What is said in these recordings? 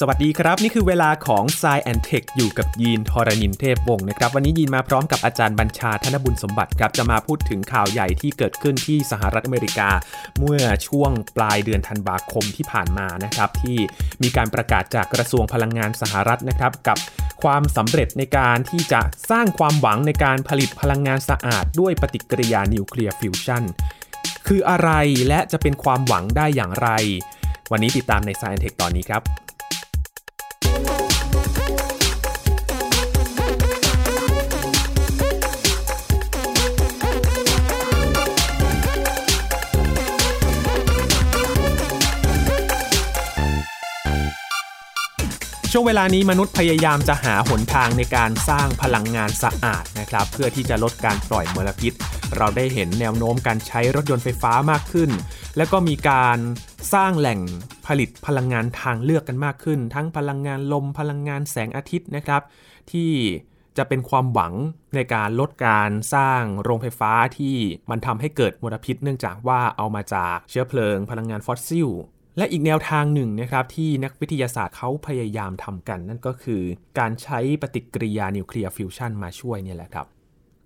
สวัสดีครับ นี่คือเวลาของ s ซแอนเทคอยู่กับยีนทรณินเทพวงศ์นะครับ วันนี้ยีนมาพร้อมกับอาจารย์บัญชาธนบุญสมบัติครับ จะมาพูดถึงข่าวใหญ่ที่เกิดขึ้นที่สหรัฐอเมริกา เมื่อช่วงปลายเดือนธันวาคมที่ผ่านมานะครับ ที่มีการประกาศจากกระทรวงพลังงานสหรัฐนะครับ กับความสำเร็จในการที่จะสร้างความหวังในการผลิตพลังงานสะอาด ด้วยปฏิกิริยานิวเคลียร์ฟิวชันคืออะไรและจะเป็นความหวังได้อย่างไร วันนี้ติดตามใน Science Tech ตอนนี้ครับ ช่วงเวลานี้มนุษย์พยายามจะหาหนทางในการสร้างพลังงานสะอาดนะครับ เพื่อที่จะลดการปล่อยมลพิษ เราได้เห็นแนวโน้มการใช้รถยนต์ไฟฟ้ามากขึ้น แล้วก็มีการสร้างแหล่งผลิตพลังงานทางเลือกกันมากขึ้น ทั้งพลังงานลมพลังงานแสงอาทิตย์นะครับ ที่จะเป็นความหวังในการลดการสร้างโรงไฟฟ้าที่มันทำให้เกิดมลพิษ เนื่องจากว่าเอามาจากเชื้อเพลิง พลังงานฟอสซิล และอีกแนวทางหนึ่งนะครับที่นักวิทยาศาสตร์เขาพยายามทำกัน นั่นก็คือการใช้ปฏิกิริยานิวเคลียร์ฟิวชันมาช่วยเนี่ยแหละครับ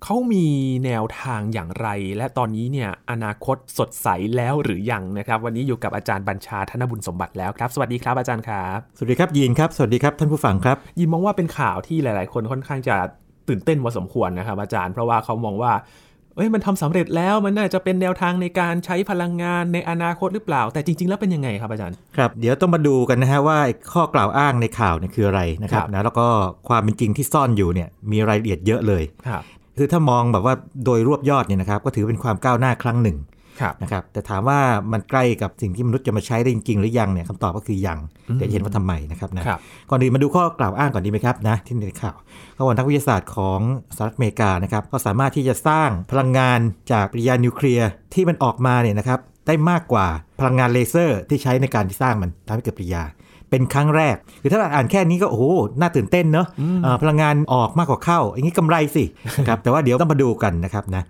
เขามีแนวทางอย่างไร และตอนนี้เนี่ยอนาคตสดใสแล้วหรือยังนะครับ วันนี้อยู่กับอาจารย์บัญชาธนบุญสมบัติแล้วครับ สวัสดีครับอาจารย์ครับ สวัสดีครับยีนครับ สวัสดีครับท่านผู้ฟังครับ ยินมองว่าเป็นข่าวที่หลาย ๆ คนค่อนข้างจะตื่นเต้นพอสมควรนะครับอาจารย์ เพราะว่าเขามองว่า เอ้ยมันทำสำเร็จแล้วมันน่าจะเป็นแนวทางในการใช้พลังงานในอนาคตหรือเปล่า แต่จริง ๆ แล้วเป็นยังไงครับอาจารย์ครับ เดี๋ยวต้องมาดูกันนะฮะว่าข้อกล่าวอ้างในข่าวเนี่ยคืออะไรนะครับนะแล้วก็ความเป็นจริงที่ซ่อนอยู่เนี่ยมีรายละเอียดเยอะเลยครับคือถ้ามองแบบว่าโดยรวบยอดเนี่ยนะครับก็ถือเป็นความก้าวหน้าครั้งหนึ่ง นะครับแต่ถามว่ามันใกล้กับสิ่งที่มนุษย์จะมาใช้ได้จริงๆหรือยังเนี่ยคำตอบก็คือยังแต่เห็นว่าทำไมนะครับนะก่อนอื่นมาดูข้อกล่าวอ้างก่อนดีไหมครับนะที่ในข่าวก็ว่านักวิทยาศาสตร์ของสหรัฐอเมริกานะครับก็สามารถที่จะสร้างพลังงานจากปฏิกิริยานิวเคลียร์ที่มันออกมาเนี่ยนะครับได้มากกว่าพลังงานเลเซอร์ที่ใช้ในการที่สร้างมันทำให้เกิดปฏิกิริยาเป็นครั้งแรก คือถ้าอ่านแค่นี้ก็โอ้โห น่าตื่นเต้นเนาะพลังงานออกมากกว่าเข้า อย่างนี้กำไรสิครับ แต่ว่าเดี๋ยวต้องมาดูกันนะครับนะ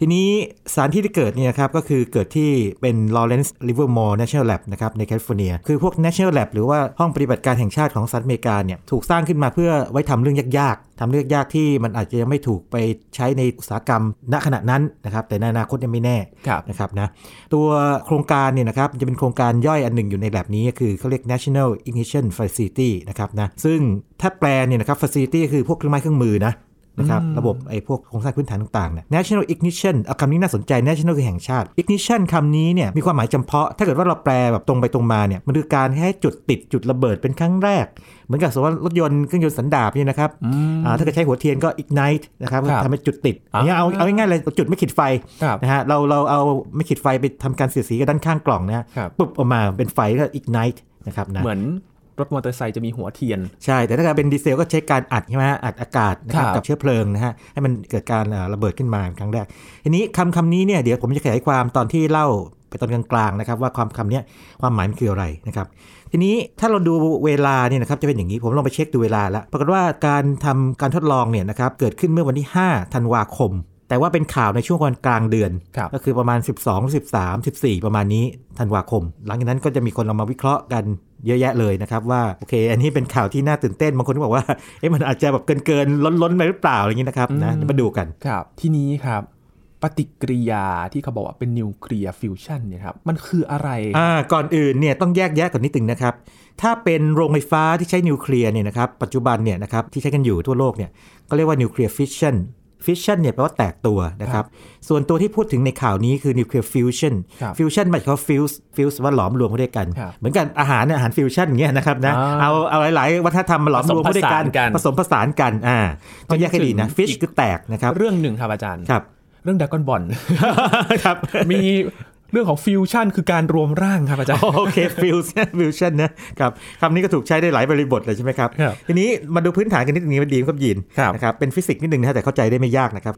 ทีนี้สารที่ที่เกิดเนี่ยครับก็คือเกิดที่เป็น Lawrence Livermore National Lab นะครับในแคลิฟอร์เนีย คือพวก National Lab หรือว่าห้องปฏิบัติการแห่งชาติของสหรัฐอเมริกาเนี่ยถูกสร้างขึ้นมาเพื่อไว้ทำเรื่องยากๆทำเรื่องยากที่มันอาจจะยังไม่ถูกไปใช้ในอุตสาหกรรมณขณะนั้นนะครับแต่ในอนาคตยังไม่แน่นะครับนะตัวโครงการเนี่ยนะครับจะเป็นโครงการย่อยอันหนึ่งอยู่ในแบบนี้คือเขาเรียก National Ignition Facility นะครับนะซึ่งถ้าแปลเนี่ยนะครับ Facility คือพวกเครื่องไม้เครื่องมือนะ นะครับระบบไอ้พวกโครงสร้างพื้นฐานต่างๆเนี่ย national ignition เอาคำนี้น่าสนใจ national คือแห่งชาติ ignition คำนี้เนี่ยมีความหมายจำเพาะ ถ้าเกิดว่าเราแปลแบบตรงไปตรงมาเนี่ยมันคือการให้จุดติดจุดระเบิดเป็นครั้งแรก เหมือนกับสมมติว่ารถยนต์เครื่องยนต์สันดาปนี่นะครับถ้าเกิดใช้หัวเทียนก็ ignite นะครับทำให้จุดติดอย่างเงี้ยเอาเอาง่ายๆเลยจุดไม่ขีดไฟนะฮะเราเราเอาไม่ขีดไฟไปทำการเสียสีกับด้านข้างกล่องนะปุ๊บออกมาเป็นไฟก็ ignite นะครับนะเหมือน รถมอเตอร์ไซค์จะมีหัวเทียน ใช่ แต่ถ้าเกิดเป็นดีเซลก็ใช้การอัดใช่ไหมอัดอากาศนะครับกับเชื้อเพลิงนะฮะให้มันเกิดการระเบิดขึ้นมาครั้งแรก ทีนี้คำคำนี้เนี่ยเดี๋ยวผมจะขยายความตอนที่เล่าไปตอนกลางๆนะครับว่าความคำนี้ความหมายมันคืออะไรนะครับทีนี้ถ้าเราดูเวลาเนี่ยนะครับจะเป็นอย่างนี้ผมลองไปเช็คดูเวลาแล้วปรากฏว่าการทำการทดลองเนี่ยนะครับเกิดขึ้นเมื่อวันที่ 5 ธันวาคม แต่ว่าเป็นข่าวในช่วงวันกลางเดือน ก็คือประมาณ 12 13 14 ประมาณนี้ธันวาคม หลังจากนั้นก็จะมีคนเอามาวิเคราะห์กัน เยอะแยะเลยนะครับว่าโอเค อันนี้เป็นข่าวที่น่าตื่นเต้นบางคนก็บอกว่าเอ๊ะมันอาจจะแบบเกินเกินล้นล้นไปหรือเปล่าอะไรอย่างนี้นะครับนะมาดูกันครับ ที่นี้ครับ ปฏิกิริยาที่เขาบอกว่าเป็นนิวเคลียร์ฟิวชันเนี่ยครับมันคืออะไรอ่าก่อนอื่นเนี่ยต้องแยกแยะก่อนนิดนึงนะครับ ถ้าเป็นโรงไฟฟ้าที่ใช้นิวเคลียร์เนี่ยนะครับปัจจุบันเนี่ยนะครับที่ใช้กันอยู่ทั่วโลกเนี่ยก็เรียกว่านิวเคลียร์ฟิชชัน ฟิชชันเนี่ยแปลว่าแตกตัวนะครับ ส่วนตัวที่พูดถึงในข่าวนี้คือนิวเคลียร์ฟิวชันฟิวชันหมายถึง fuse fuse ว่าหลอมรวมเข้าด้วยกัน เหมือนกันอาหารเนี่ยอาหารฟิวชันอย่างเงี้ยนะครับนะเอาเอาหลายๆ วัฒนธรรมมาหลอมรวมเข้าด้วยกัน ผสมผสานกันอ่าต้องแยกให้ดีนะฟิชคือแตกนะครับ เรื่องหนึ่งครับอาจารย์ครับเรื่องดราก้อนบอลครับมี เรื่องของฟิวชั่นคือการรวมร่างครับอาจารย์โอเคฟิวชั่นฟิวชั่นนะครับคำนี้ก็ถูกใช้ได้หลายบริบทเลยใช่ไหมครับทีนี้มาดูพื้นฐานกันนิดนึงมันดีครับยีนนะครับเป็นฟิสิกส์นิดนึงนะแต่เข้าใจได้ไม่ยากนะครับ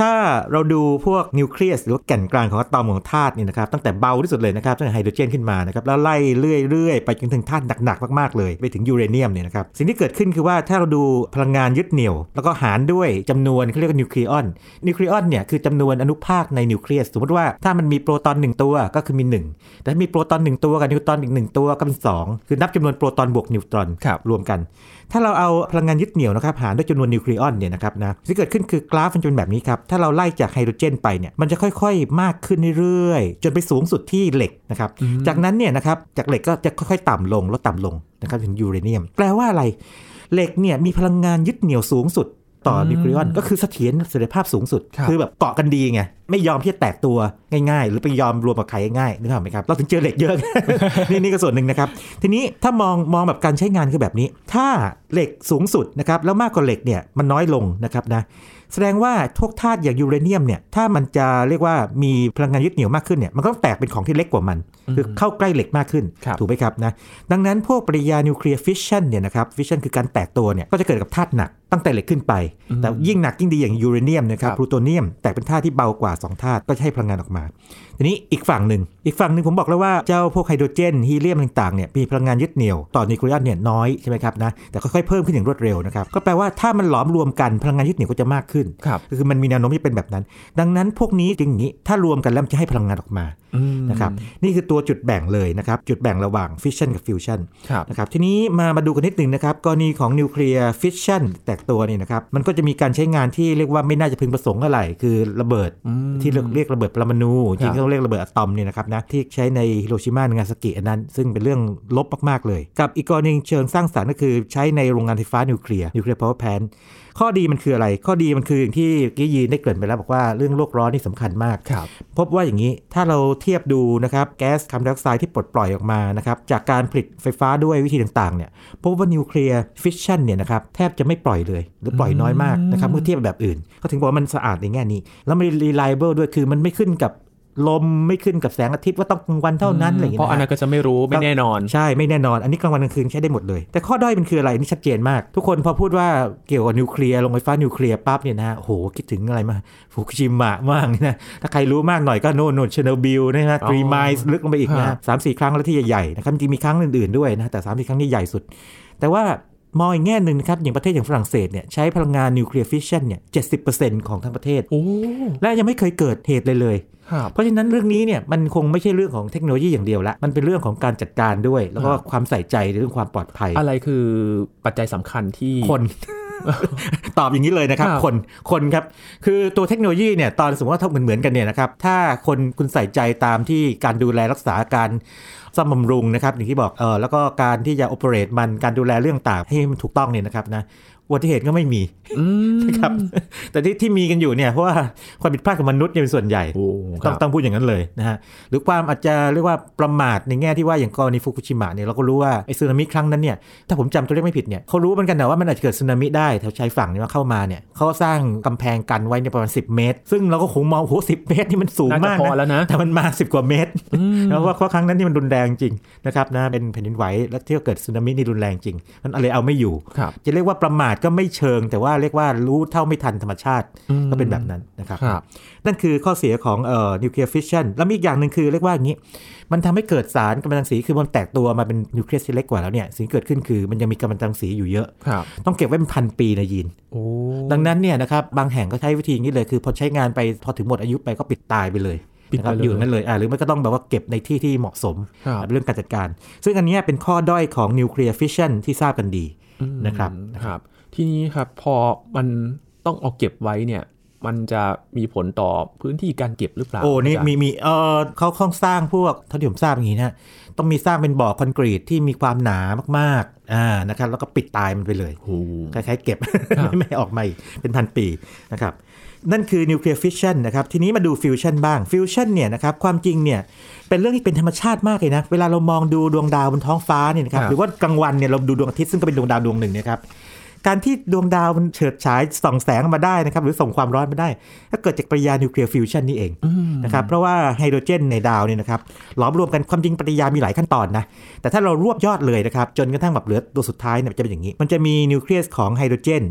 ถ้าเราดูพวกนิวเคลียสหรือว่าแก่นกลางของอะตอมของธาตุนี่นะครับตั้งแต่เบาที่สุดเลยนะครับตั้งแต่ไฮโดรเจนขึ้นมานะครับแล้วไล่เรื่อยๆ ไปจนถึงธาตุหนักๆมากๆเลย ไปถึงยูเรเนียมเนี่ยนะครับสิ่งที่เกิดขึ้นคือว่าถ้าเราดูพลังงานยึดเหนี่ยว แล้วก็หารด้วยจำนวนเขาเรียกว่านิวเคลียอนนิวเคลียอนเนี่ยคือจำนวนอนุภาคในนิวเคลียสสมมติว่าถ้ามันมีโปรตอน 1 ตัวก็คือมี 1 แต่ถ้ามีโปรตอน 1 ตัวกับนิวตรอนอีก 1 ตัวก็เป็น 2 คือนับจำนวนโปรตอนบวกนิวตรอนรวมกัน ถ้าเราเอาพลังงานยึดเหนี่ยวนะครับหารด้วยจำนวนนิวเคลียอนเนี่ยนะครับนะที่เกิดขึ้นคือกราฟมันจะเป็นแบบนี้ครับถ้าเราไล่จากไฮโดรเจนไปเนี่ยมันจะค่อยๆ มากขึ้นเรื่อยๆ จนไปสูงสุดที่เหล็กนะครับ จากนั้นเนี่ยนะครับจากเหล็กก็จะค่อยๆ ต่ำลงลดต่ำลงนะครับถึงยูเรเนียม แปลว่าอะไรเหล็กเนี่ยมีพลังงานยึดเหนี่ยวสูงสุดต่อนิวเคลียอนก็คือเสถียรเสถียรภาพสูงสุด คือแบบเกาะกันดีไง ไม่ยอมที่จะแตกตัวง่ายๆ หรือไปยอมรวมกับใครง่ายๆนึกออกไหมครับ เราถึงเจอเหล็กเยอะ นี่นี่ก็ส่วนหนึ่งนะครับ ทีนี้ถ้ามองมองแบบการใช้งานคือแบบนี้ ถ้าเหล็กสูงสุดนะครับ แล้วมากกว่าเหล็กเนี่ยมันน้อยลงนะครับนะ แสดงว่าทุกธาตุอย่างยูเรเนียมเนี่ยถ้ามันจะเรียกว่ามีพลังงานยึดเหนี่ยวมากขึ้นเนี่ยมันก็ต้องแตกเป็นของที่เล็กกว่ามัน คือเข้าใกล้เหล็กมากขึ้น ถูกไหมครับนะดังนั้นพวกปฏิกิริยานิวเคลียร์ฟิชชันเนี่ยนะครับฟิชชันคือการแตกตัวเนี่ยก็จะเกิดกับธาตุหนักตั้งแต่เหล็กขึ้นไป แต่ยิ่งหนักยิ่งดีอย่างยูเรเนียมนะครับพลูโตเนียมแตกเป็นธาตุที่เบากว่า2ธาตุก็จะให้พลังงานออกมาทีนี้อีกฝั่งหนึ่ง อีกฝั่งหนึ่งผมบอกแล้วว่าเจ้าพวกไฮโดรเจนฮีเลียมต่างๆเนี่ยมีพลังงานยึดเหนี่ยวต่อนิวเคลียสเนี่ยน้อยใช่ไหมครับนะแต่ค่อยๆเพิ่มขึ้นอย่างรวดเร็วนะครับก็แปลว่าถ้ามันหลอมรวมกันพลังงานยึดเหนี่ยวก็จะมากขึ้นคือมันมีแนวโน้มที่เป็นแบบนั้น ดังนั้นพวกนี้จริงอย่างนี้ถ้ารวมกันแล้วมันจะให้พลังงานออกมา นะครับนี่คือตัวจุดแบ่งเลยนะครับ จุดแบ่งระหว่างฟิชชันกับฟิวชันนะครับทีนี้มามาดูกันนิดหนึ่งนะครับกรณีของนิวเคลียร์ฟิชชันแตกตัวนี่นะครับมันก็จะมีการใช้งานที่เรียกว่าไม่น่าจะพึงประสงค์อะไร คือระเบิดที่เรียกระเบิดปรมาณูจริงๆเขาเรียกระเบิดอะตอมเนี่ยนะครับนะที่ใช้ในฮิโรชิมานางาซากิอันนั้น ซึ่งเป็นเรื่องลบมากๆเลย กับอีกกรณีเชิงสร้างสรรค์ก็คือใช้ในโรงงานไฟฟ้านิวเคลียร์ nuclear power plant ข้อดีมันคืออะไร ข้อดีมันคืออย่างที่กี้ยีนได้เกริ่นไปแล้วบอกว่าเรื่องโลกร้อนนี่สำคัญมากพบว่าอย่างนี้ถ้าเราเทียบดูนะครับแก๊สคาร์บอนไดออกไซด์ที่ปลดปล่อยออกมานะครับจากการผลิตไฟฟ้าด้วยวิธีต่างๆเนี่ยพบว่านิวเคลียร์ฟิชชันเนี่ยนะครับแทบจะไม่ปล่อยเลย หรือปล่อยน้อยมากนะครับเมื่อเทียบแบบอื่น ก็ถึงบอกว่ามันสะอาดในแง่นี้ แล้วมัน reliable ด้วยคือมันไม่ขึ้นกับ ลมไม่ขึ้นกับแสงอาทิตย์ว่าต้องกลางวันเท่านั้นอะไรอย่างเงี้ยเพราะอันนั้นก็จะไม่รู้ไม่แน่นอน ใช่ไม่แน่นอน อันนี้กลางวันกลางคืนใช้ได้หมดเลย แต่ข้อด้อยมันคืออะไรนี่ชัดเจนมาก ทุกคนพอพูดว่าเกี่ยวกับนิวเคลียร์โรงไฟฟ้านิวเคลียร์ปั๊บเนี่ยนะโหคิดถึงอะไรมาฟุกุชิมะมากนะถ้าใครรู้มากหน่อยก็โน่นโน่นเชอร์โนบิลนะฮะทรีไมล์ลึกลงไปอีกนะสามสี่ครั้งแล้วที่ใหญ่ๆนะครับจริงมีครั้งอื่นๆด้วยนะแต่สามสี่ครั้งนี้ใหญ่สุด แต่ว่า มองอีกแง่หนึ่งนะครับ อย่างประเทศอย่างฝรั่งเศสเนี่ยใช้พลังงานนิวเคลียร์ฟิชชันเนี่ยเจ็ดสิบเปอร์เซ็นต์ของทั้งประเทศ และยังไม่เคยเกิดเหตุเลยเลย เพราะฉะนั้นเรื่องนี้เนี่ยมันคงไม่ใช่เรื่องของเทคโนโลยีอย่างเดียวละ มันเป็นเรื่องของการจัดการด้วย แล้วก็ความใส่ใจในเรื่องความปลอดภัย อะไรคือปัจจัยสำคัญที่คน ตอบอย่างนี้เลยนะครับ คนคนครับ คือตัวเทคโนโลยีเนี่ยตอนสมมติว่าเหมือนเหมือนกันเนี่ยนะครับ ถ้าคนคุณใส่ใจตามที่การดูแลรักษาการซ่อมบำรุงนะครับอย่างที่บอกเออแล้วก็การที่จะโอเปเรตมันการดูแลเรื่องต่างให้มันถูกต้องเนี่ยนะครับนะ อุบัติเหตุก็ไม่มีนะครับ แต่ที่ที่มีกันอยู่เนี่ยเพราะว่าความผิดพลาดของมนุษย์เนี่ยเป็นส่วนใหญ่ต้องต้องพูดอย่างนั้นเลยนะฮะหรือความอาจจะเรียกว่าประมาทในแง่ที่ว่าอย่างกรณีฟุกุชิมะเนี่ยเราก็รู้ว่าไอ้สึนามิครั้งนั้นเนี่ยถ้าผมจำตัวเลขไม่ผิดเนี่ยเขารู้เหมือนกันนะว่ามันอาจจะเกิดสึนามิได้แถวชายฝั่งเนี่ยเข้ามาเนี่ยเขาสร้างกำแพงกันไว้ในประมาณ 10 เมตร ซึ่งเราก็คงมองโหสิเมตรนี่มันสูงมากนะแต่มันมา 10 กว่าเมตรเพราะว่าครั้งนั้นนี่มันรุนแรงจริงนะครับนะเป็นแผ่นดินไหวแล้วที่เกิดสึนามินี่รุนแรงจริง มันอะไรเอาไม่อยู่จะเรียกว่าประมาทก็ไม่เชิง แต่ว่าเรียกว่ารู้เท่าไม่ทันธรรมชาติก็เป็นแบบนั้นนะครับครับนั่นคือข้อเสียของเอ่อนิวเคลียร์ฟิชชันแล้วมีอีกอย่างหนึ่งคือเรียกว่าอย่างนี้ มันทำให้เกิดสารกัมมันตรังสีคือมันแตกตัวมาเป็นนิวเคลียสที่เล็กกว่าแล้วเนี่ยสิ่งเกิดขึ้นคือมันยังมีกัมมันตรังสีอยู่เยอะต้องเก็บไว้เป็นพันปีนะยีนดังนั้นเนี่ยนะครับบางแห่งก็ใช้วิธีนี้เลยคือพอใช้งานไปพอถึงหมดอายุไปก็ปิดตายไปเลยนะครับอยู่นั่นเลยอ่าหรือไม่ก็ต้องแบบว่าเก็บในที่ที่เหมาะสมเรื่องการจัดการ ซึ่งอันนี้เป็นข้อด้อยของนิวเคลียร์ฟิชชันที่ทราบกันดีนะครับครับ ทีนี้ครับพอมันต้องเอาเก็บไว้เนี่ยมันจะมีผลต่อพื้นที่การเก็บหรือเปล่า โอ้ นี่มีมีเออเขาคงสร้างพวกเท่าที่ผมทราบอย่างนี้นะ ต้องมีสร้างเป็นบ่อคอนกรีตที่มีความหนามากๆอ่านะครับ แล้วก็ปิดตายมันไปเลยคล้ายๆเก็บ ไม่ออกมาเป็นพันปีนะครับ นั่นคือนิวเคลียร์ฟิชชันนะครับ ทีนี้มาดูฟิวชันบ้าง ฟิวชันเนี่ยนะครับ ความจริงเนี่ย เป็นเรื่องที่เป็นธรรมชาติมากเลยนะ เวลาเรามองดูดวงดาวบนท้องฟ้าเนี่ยนะครับ หรือว่ากลางวันเนี่ยเราดูดวงอาทิตย์ซึ่งก็เป็นดวงดาวดวงหนึ่งนะครับ การที่ดวงดาวมันเฉิดฉายส่องแสงมาได้นะครับหรือส่งความร้อนมาได้ ก็เกิดจากปฏิกิริยานิวเคลียร์ฟิวชันนี่เองนะครับเพราะว่าไฮโดรเจนในดาวเนี่ยนะครับหลอมรวมกันความจริงปฏิกิริยามีหลายขั้นตอนนะแต่ถ้าเรารวบยอดเลยนะครับจนกระทั่งแบบเหลือตัวสุดท้ายเนี่ยจะเป็นอย่างนี้ มันจะมีนิวเคลียสของไฮโดรเจน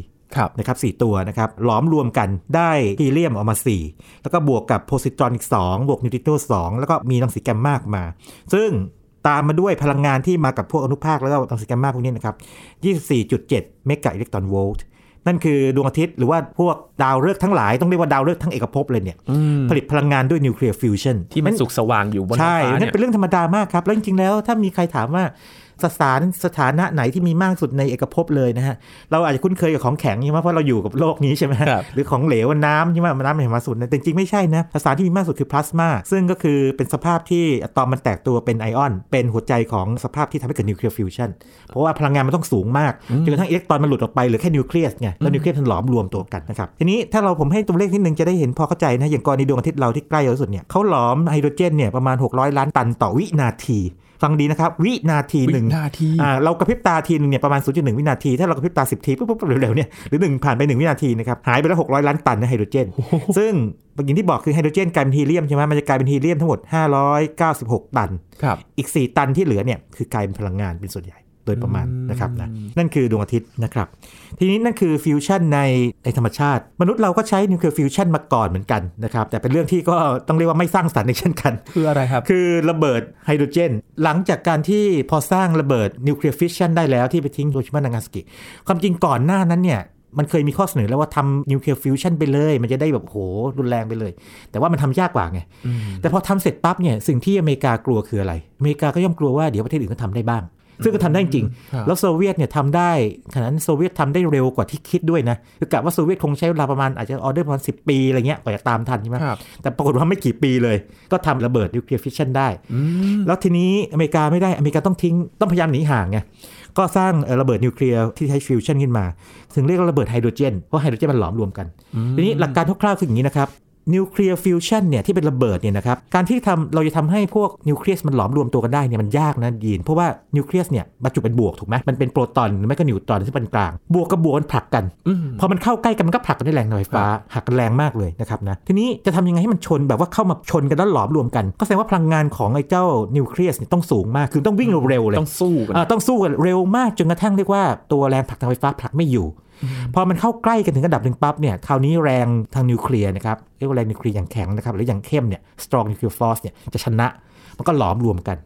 4นะครับสี่ตัวนะครับหลอมรวมกันได้ฮีเลียมออกมา 4 แล้วก็บวกกับโพซิตรอนอีก 2 บวกนิวตริโน2แล้วก็มีรังสีแกมมาออกมา ซึ่ง ตามมาด้วยพลังงานที่มากับพวกอนุภาคแล้วก็รังสีแกมมาพวกนี้นะครับ 24.7 เมกะอิเล็กตรอนโวลต์นั่นคือดวงอาทิตย์หรือว่าพวกดาวฤกษ์ทั้งหลายต้องเรียกว่าดาวฤกษ์ทั้งเอกภพเลยเนี่ยผลิตพลังงานด้วยนิวเคลียร์ฟิวชันที่มันสุกสว่างอยู่บนฟ้าใช่นั่นเป็นเรื่องธรรมดามากครับ แล้วจริงๆแล้วถ้ามีใครถามว่า สถานสถานะไหนที่มีมากสุดในเอกภพเลยนะฮะ เราอาจจะคุ้นเคยกับของแข็งใช่ไหมเพราะเราอยู่กับโลกนี้ใช่ไหมหรือของเหลวน้ำใช่ไหมน้ำเป็นมากสุดแต่จริงไม่ใช่นะสถานะที่มีมากสุดคือพลาสมาซึ่งก็คือเป็นสภาพที่อะตอมมันแตกตัวเป็นไอออน เป็นหัวใจของสภาพที่ทำให้เกิดนิวเคลียร์ฟิวชันเพราะว่าพลังงานมันต้องสูงมากจนกระทั่งอิเล็กตรอนมันหลุดออกไปเหลือแค่นิวเคลียสไงแล้วนิวเคลียสมันหลอมรวมตัวกันนะครับทีนี้ถ้าเราผมให้ตัวเลขนิดหนึ่งจะได้เห็นพอเข้าใจนะอย่างกรณีดวงอาทิตย์เราที่ใกล้ที่สุดเนี่ยเขาหลอมไฮโดรเจนเนี่ยประมาณ 600 ล้านตันต่อวินาที ฟังดีนะครับ วินาทีหนึ่งนาทีอ่าเรากระพริบตาทีนึงเนี่ยประมาณ 0.1 วินาที ถ้าเรากระพริบตา 10 ทีปุ๊บปุ๊บเร็วๆเนี่ยหรือ1ผ่านไป 1 วินาทีนะครับหายไปแล้ว 600 ล้านตันในไฮโดรเจน ซึ่งอย่างที่บอกคือไฮโดรเจนกลายเป็นฮีเลียมใช่ไหมมันจะกลายเป็นฮีเลียมทั้งหมด 596 ตัน อีก 4 ตันที่เหลือเนี่ยคือกลายเป็นพลังงานเป็นส่วนใหญ่ โดยประมาณนะครับนะนั่นคือดวงอาทิตย์นะครับ ทีนี้นั่นคือฟิวชันในในธรรมชาติ มนุษย์เราก็ใช้นิวเคลียร์ฟิวชันมาก่อนเหมือนกันนะครับแต่เป็นเรื่องที่ก็ต้องเรียกว่าไม่สร้างสรรค์ในเช่นกัน คืออะไรครับ คือระเบิดไฮโดรเจน หลังจากการที่พอสร้างระเบิดนิวเคลียร์ฟิชชันได้แล้วที่ไปทิ้งฮิโรชิมานางาซากิความจริงก่อนหน้านั้นเนี่ยมันเคยมีข้อเสนอแล้วว่าทำนิวเคลียร์ฟิวชันไปเลย มันจะได้แบบโหรุนแรงไปเลย แต่ว่ามันทำยากกว่าไง แต่พอทำเสร็จปั๊บเนี่ยสิ่งที่อเมริกากลัวคืออะไร อเมริกาก็ย่อมกลัวว่าเดี๋ยวประเทศอื่นก็ทำได้บ้าง ซึ่งก็ทำได้จริง แล้วโซเวียตเนี่ยทำได้ขณะนั้นโซเวียตทำได้เร็วกว่าที่คิดด้วยนะ คือกะว่าโซเวียตคงใช้เวลาประมาณอาจจะออเดอร์ประมาณสิบปีอะไรเงี้ยกว่าจะตามทันใช่ไหมแต่ปรากฏว่าไม่กี่ปีเลย ก็ทำระเบิดนิวเคลียร์ฟิชชันได้ แล้วทีนี้อเมริกาไม่ได้อเมริกาต้องทิ้งต้องพยายามหนีห่างไงก็สร้างระเบิดนิวเคลียร์ที่ใช้ฟิวชันขึ้นมา ถึงเรียกว่าระเบิดไฮโดรเจน เพราะไฮโดรเจนมันหลอมรวมกัน ทีนี้หลักการคร่าวๆคืออย่างนี้นะครับ นิวเคลียร์ฟิวชันเนี่ยที่เป็นระเบิดเนี่ยนะครับการที่ทำเราจะทำให้พวกนิวเคลียสมันหลอมรวมตัวกันได้เนี่ยมันยากนะยีนเพราะว่านิวเคลียสเนี่ยประจุเป็นบวกถูกไหมมันเป็นโปรตอนหรือไม่ก็นิวตรอนที่เป็นกลาง บวกกับบวกมันผลักกันพอมันเข้าใกล้กันมันก็ผลักกันด้วยแรงไฟฟ้าผลักกันแรงมากเลยนะครับนะทีนี้จะทำยังไงให้มันชนแบบว่าเข้ามาชนกันแล้วหลอมรวมกัน ก็แสดงว่าพลังงานของไอ้เจ้านิวเคลียสเนี่ยต้องสูงมากคือต้องวิ่งเร็วเลยต้องสู้กันต้องสู้กันเร็วมากจนกระทั่งเรียกว่าตัวแรงผลักทางไฟฟ้าผลักไม่อยู่ พอมันเข้าใกล้กันถึงระดับหนึ่งปั๊บเนี่ยคราวนี้แรงทางนิวเคลียร์นะครับเรียกว่าแรงนิวเคลียร์อย่างแข็งนะครับหรืออย่างเข้มเนี่ย strong nuclear force เนี่ยจะชนะมันก็หลอมรวมกัน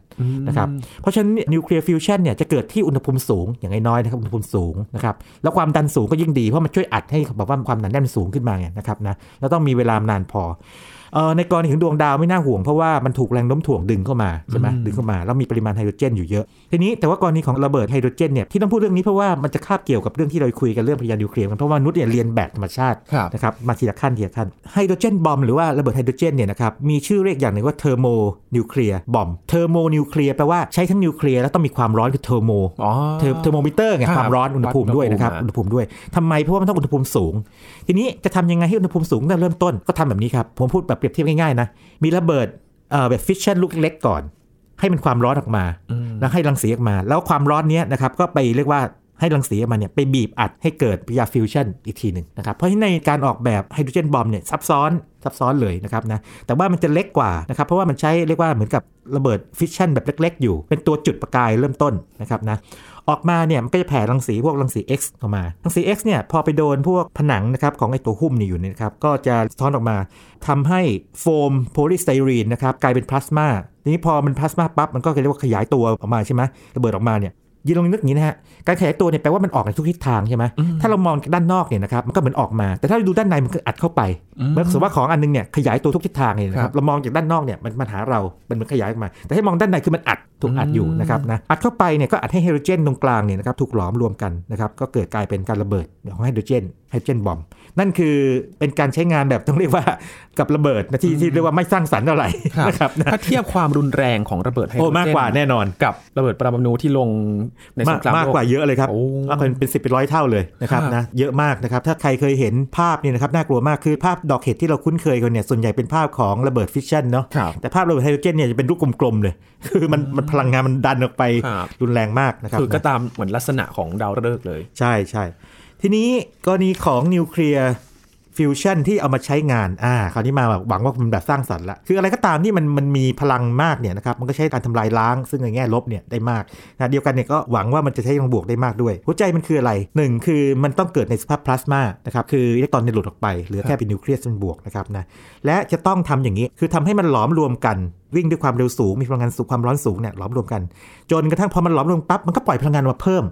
นะครับ เพราะฉะนั้นนิวเคลียร์ฟิวชันเนี่ยจะเกิดที่อุณหภูมิสูงอย่างน้อยนะครับอุณหภูมิสูงนะครับแล้วความดันสูงก็ยิ่งดีเพราะมันช่วยอัดให้แบบว่าความหนาแน่นสูงขึ้นมาไงนะครับนะแล้วต้องมีเวลานานพอ ในกรณีของดวงดาวไม่น่าห่วงเพราะว่ามันถูกแรงโน้มถ่วงดึงเข้ามาใช่ไหมดึงเข้ามาแล้วมีปริมาณไฮโดรเจนอยู่เยอะ ทีนี้แต่ว่ากรณีของระเบิดไฮโดรเจนเนี่ยที่ต้องพูดเรื่องนี้เพราะว่ามันจะคาบเกี่ยวกับเรื่องที่เราคุยกันเรื่องพลังงานนิวเคลียร์กันเพราะว่ามนุษย์เนี่ยเรียนแบบธรรมชาตินะครับมาทีละขั้นทีละขั้น hydrogen bomb หรือว่าระเบิดไฮโดรเจนเนี่ยนะครับมีชื่อเรียกอย่างหนึ่งว่า thermonuclear bomb thermonuclear แปลว่าใช้ทั้งนิวเคลียร์แล้วต้องมีความร้อนคือ thermoเทอร์โมมิเตอร์ไงความร้อนอุณหภูมิด้วยนะครับอุณหภูมิด้วยทำไมเพราะว่ามันต้องอุณหภูมิสูง ทีนี้จะทำยังไงให้อุณหภูมิสูงตั้งเริ่มต้นก็ทำแบบนี้ครับผมพูดแบบเปรียบเทียบง่ายๆนะ มีระเบิดแบบฟิชชั่นลูกเล็กก่อน ให้มันความร้อนออกมาแล้วให้รังสีออกมา แล้วความร้อนนี้นะครับก็ไปเรียกว่าให้รังสีออกมาเนี่ยไปบีบอัดให้เกิดปฏิกิริยาฟิวชั่นอีกทีหนึ่งนะครับ เพราะในการออกแบบ hydrogen bomb เนี่ยซับซ้อนซับซ้อนเลยนะครับนะ แต่ว่ามันจะเล็กกว่านะครับ เพราะว่ามันใช้เรียกว่าเหมือนกับระเบิดฟิชชั่นแบบเล็ก ๆ อยู่ เป็นตัวจุดประกายเริ่มต้นนะครับนะ ออกมาเนี่ยมันก็จะแผ่รังสีพวกรังสี X ออกมา รังสี X เนี่ยพอไปโดนพวกผนังนะครับของไอตัวหุ้มนี่อยู่นี่ยครับก็จะสะท้อนออกมาทำให้โฟมโพลีสไตรีนนะครับกลายเป็นพลาสมาทีนี้พอมันพลาสมาปั๊บมันก็เรียกว่าขยายตัวออกมาใช่ไหมระเบิดออกมาเนี่ย ยีนลองนึกอย่างนี้นะฮะ การขยายตัวเนี่ยแปลว่ามันออกในทุกทิศทางใช่ไหมถ้าเรามองด้านนอกเนี่ยนะครับ มันก็เหมือนออกมา แต่ถ้าเราดูด้านในมันก็อัดเข้าไป เมื่อสมมติว่าของอันนึงเนี่ยขยายตัวทุกทิศทางเนี่ยนะครับ เรามองจากด้านนอกเนี่ยมันมาหาเรา มันมันขยายออกมา แต่ให้มองด้านในคือมันอัดถูกอัดอยู่นะครับนะ อัดเข้าไปเนี่ยก็อัดให้ไฮโดรเจนตรงกลางเนี่ยนะครับถูกหลอมรวมกันนะครับ ก็เกิดกลายเป็นการระเบิดของไฮโดรเจน ไฮโดรเจนบอมนั่นคือเป็นการใช้งานแบบต้องเรียกว่ากับระเบิดนะที่ที่เรียกว่าไม่สร้างสรรค์อะไรนะครับถ้าเทียบความรุนแรงของระเบิดไฮโดรเจนมากกว่าแน่นอนกับระเบิดปรมาณูที่ลงในสงครามมากกว่าเยอะเลยครับมากเป็นเป็นสิบเปเป็นร้อยเท่าเลยนะครับนะเยอะมากนะครับถ้าใครเคยเห็นภาพนี่นะครับน่ากลัวมากคือภาพดอกเห็ดที่เราคุ้นเคยกันเนี่ยส่วนใหญ่เป็นภาพของระเบิดฟิชชั่นเนาะแต่ภาพระเบิดไฮโดรเจนเนี่ยจะเป็นรูปกลมๆเลยคือมันมันพลังงานมันดันออกไปรุนแรงมากนะครับคือก็ตามเหมือนลักษณะของดาวฤกษ์เลย ใช่ใช่ ทีนี้กรณีของนิวเคลียร์ฟิวชั่นที่เอามาใช้งาน อ่า คราวนี้มาแบบหวังว่ามันแบบสร้างสรรค์ละ คืออะไรก็ตามที่มันมันมีพลังมากเนี่ยนะครับ มันก็ใช้การทำลายล้าง ซึ่งในแง่ลบเนี่ยได้มากขณะเดียวกันเนี่ยก็หวังว่ามันจะใช้พลังบวกได้มากด้วย หัวใจมันคืออะไรหนึ่งคือมันต้องเกิดในสภาพพลาสมานะครับ คืออิเล็กตรอนเนี่ยหลุดออกไป เหลือแค่เป็นนิวเคลียสเป็นบวกนะครับนะ และจะต้องทำอย่างนี้ คือทำให้มันหลอมรวมกัน วิ่งด้วยความเร็วสูงมีพลังงานสูงความร้อนสูงเนี่ยหลอมรวมกัน จนกระทั่งพอมันหลอมรวมปั๊บมันก็ปล่อยพลังงานมาเพิ่ม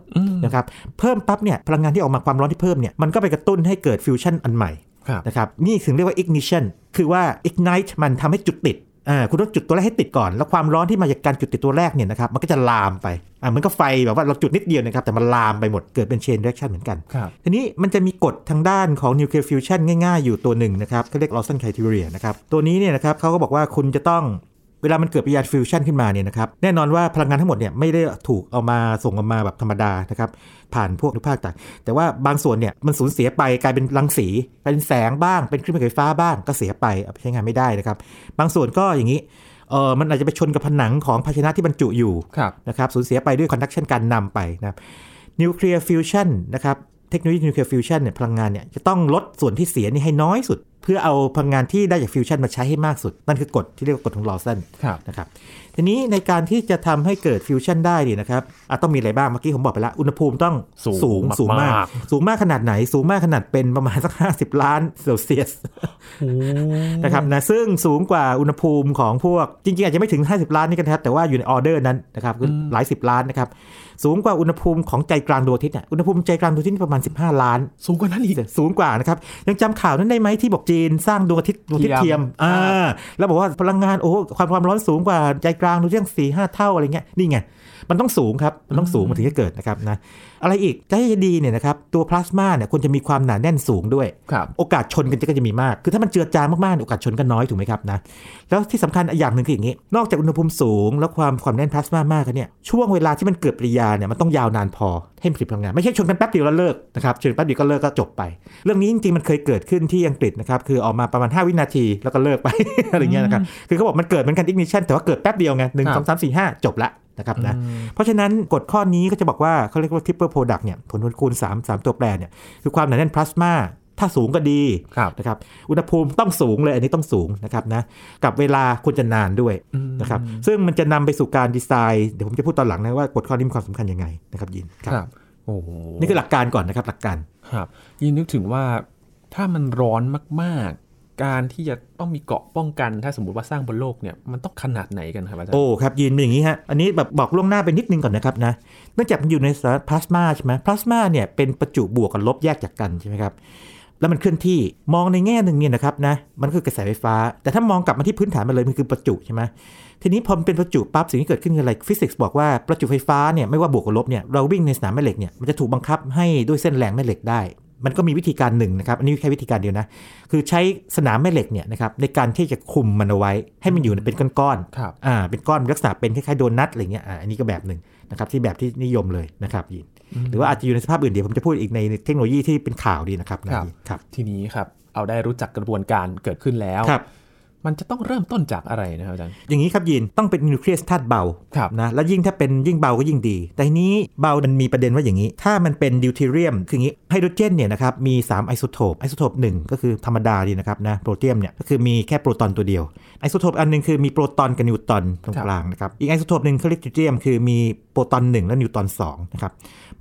นะครับเพิ่มปั๊บเนี่ยพลังงานที่ออกมาความร้อนที่เพิ่มเนี่ยมันก็ไปกระตุ้นให้เกิดฟิวชั่นอันใหม่นะครับนี่ถึงเรียกว่า ignition คือว่า ignite มันทำให้จุดติดอ่าคุณต้องจุดตัวแรกให้ติดก่อน แล้วความร้อนที่มาจากการจุดติดตัวแรกเนี่ยนะครับมันก็จะลามไปอ่าเหมือนกับไฟแบบว่าเราจุดนิดเดียวนะครับแต่มันลามไปหมดเกิดเป็น chain reaction เหมือนกัน ทีนี้มันจะมีกฎทางด้านของนิวเคลียร์ฟิวชันง่ายๆ อยู่ตัวหนึ่งนะครับเขาเรียก Lawson criteria นะครับตัวนี้เนี่ยนะครับเขาก็บอกว่าคุณจะต้อง เวลามันเกิดปฏิกิริยาฟิวชันขึ้นมาเนี่ยนะครับแน่นอนว่าพลังงานทั้งหมดเนี่ยไม่ได้ถูกเอามาส่งออกมาแบบธรรมดานะครับผ่านพวกอนุภาคต่าง แต่ว่าบางส่วนเนี่ยมันสูญเสียไปกลายเป็นรังสีเป็นแสงบ้างเป็นคลื่นไฟฟ้าบ้างก็เสียไปใช้งานไม่ได้นะครับ บางส่วนก็อย่างนี้เออมันอาจจะไปชนกับผนังของภาชนะที่บรรจุอยู่นะครับสูญเสียไปด้วย conduction การนำไปนะครับนิวเคลียร์ฟิวชันนะครับ เทคโนโลยีนิวเคลียร์ฟิวชันเนี่ยพลังงานเนี่ยจะต้องลดส่วนที่เสียนี่ให้น้อยสุด เพื่อเอาพลังงานที่ได้จากฟิวชันมาใช้ให้มากสุด นั่นคือกฎที่เรียกว่ากฎของลอว์สันนะครับทีนี้ในการที่จะทำให้เกิดฟิวชันได้ดีนะครับต้องมีอะไรบ้าง เมื่อกี้ผมบอกไปแล้ว อุณหภูมิต้องสูงสูงมาก สูงมากขนาดไหน สูงมากขนาดเป็นประมาณสัก 50 ล้านเซลเซียสนะครับนะซึ่งสูงกว่าอุณหภูมิของพวกจริงๆอาจจะไม่ถึง 50 ล้านนี่กันครับแต่ว่าอยู่ในออเดอร์นั้นนะครับหลายสิบล้านนะครับ สูงกว่าอุณหภูมิของใจกลางดวงอาทิตย์อุณหภูมิใจกลางดวงอาทิตย์ประมาณ 15 ล้าน สูงกว่านั้นอีกสูงกว่านะครับยังจำข่าวนั้นได้ไหมที่บอกจีนสร้างดวงอาทิตย์ดวงอาทิตย์เทียมอ่าแล้วบอกว่าพลังงานโอ้ความความร้อนสูงกว่าใจกลางดวงอาทิตย์สี่ห้าเท่าอะไรเงี้ยนี่ไงมันต้องสูงครับมันต้องสูงมันถึงจะเกิดนะครับนะ อะไรอีกจะให้ดีเนี่ยนะครับตัวพลาสมาเนี่ยควรจะมีความหนาแน่นสูงด้วย โอกาสชนกันก็จะมีมาก คือถ้ามันเจือจางมากๆ โอกาสชนกันน้อยถูกไหมครับนะแล้วที่สำคัญอย่างหนึ่งคืออย่างนี้ นอกจากอุณหภูมิสูง แล้วความความแน่นพลาสมามากเนี่ยช่วงเวลาที่มันเกิดปฏิกิริยาเนี่ยมันต้องยาวนานพอให้ผลิตพลังงานไม่ใช่ชนกันแป๊บเดียวแล้วเลิกนะครับชนแป๊บเดียวก็เลิกก็จบไป เรื่องนี้จริงๆมันเคยเกิดขึ้นที่อังกฤษนะครับคือออกมาประมาณ 5 วินาทีแล้วก็เลิกไปอะไรเงี้ยนะครับคือเขาบอกมันเกิดเหมือนกัน ignition แต่ว่าเกิดแป๊บเดียวไงหนึ่งสองสามสี่ห้าจบละ นะครับนะเพราะฉะนั้นกฎข้อนี้ก็จะบอกว่าเขาเรียกว่า triple product เนี่ยผลคูณ3 3 ตัวแปรเนี่ยคือความหนาแน่นพลาสมาถ้าสูงก็ดีนะครับอุณหภูมิต้องสูงเลยอันนี้ต้องสูงนะครับนะกับเวลาควรจะนานด้วยนะครับซึ่งมันจะนำไปสู่การดีไซน์เดี๋ยวผมจะพูดตอนหลังนะว่ากฎข้อนี้มีความสำคัญยังไงนะครับยินครับโอ้นี่คือหลักการก่อนนะครับหลักการครับยินนึกถึงว่าถ้ามันร้อนมาก การที่จะต้องมีเกาะป้องกัน ถ้าสมมติว่าสร้างบนโลกเนี่ยมันต้องขนาดไหนกันครับอาจารย์โอ้ครับยินเป็นอย่างนี้ฮะอันนี้แบบบอกล่วงหน้าไปนิดนึงก่อนนะครับนะเนื่องจากมันอยู่ในสารพลาสมาใช่ไหมพลาสมาเนี่ยเป็นประจุบวกกับลบแยกจากกันใช่ไหมครับแล้วมันเคลื่อนที่มองในแง่หนึ่งเนี่ยนะครับนะมันคือกระแสไฟฟ้า แต่ถ้ามองกลับมาที่พื้นฐานมันเลยมันคือประจุใช่ไหมทีนี้พอเป็นประจุปั๊บสิ่งที่เกิดขึ้นคืออะไรฟิสิกส์บอกว่าประจุไฟฟ้าเนี่ยไม่ว่าบวกกับลบเนี่ยเราวิ่งในสนามแม่เหล็กเนี่ยมันจะถูกบังคับให้ด้วยเส้นแรงแม่เหล็กได้ มันก็มีวิธีการหนึ่งนะครับ อันนี้แค่วิธีการเดียวนะ คือใช้สนามแม่เหล็กเนี่ยนะครับในการที่จะคุมมันเอาไว้ ให้มันอยู่เป็นก้อนๆอ่าเป็นก้อนลักษณะเป็นคล้ายๆโดนัทอะไรเงี้ยอ่าอันนี้ก็แบบหนึ่งนะครับที่แบบที่นิยมเลยนะครับยินหรือว่าอาจจะอยู่ในสภาพอื่นเดี๋ยวผมจะพูดอีกในเทคโนโลยีที่เป็นข่าวดีนะครับครับทีนี้ครับเอาได้รู้จักกระบวนการเกิดขึ้นแล้ว มันจะต้องเริ่มต้นจากอะไรนะครับอาจารย์ อย่างนี้ครับยินต้องเป็นนิวเคลียสธาตุเบานะแล้วยิ่งถ้าเป็นยิ่งเบาก็ยิ่งดี แต่ทีนี้เบามันมีประเด็นว่าอย่างนี้ ถ้ามันเป็นดิวเทเรียมคืออย่างนี้ไฮโดรเจนเนี่ยนะครับมี 3 ไอโซโทปไอโซโทปหนึ่งก็คือธรรมดาดีนะครับนะโปรเทียมเนี่ยก็คือมีแค่โปรตอนตัวเดียวไอโซโทปอันนึงคือมีโปรตอนกับนิวตรอนตรงกลางนะครับอีกไอโซโทปหนึ่งเขาเรียกทริเทียมคือมีโปรตอน 1 และนิวตรอน2นะครับ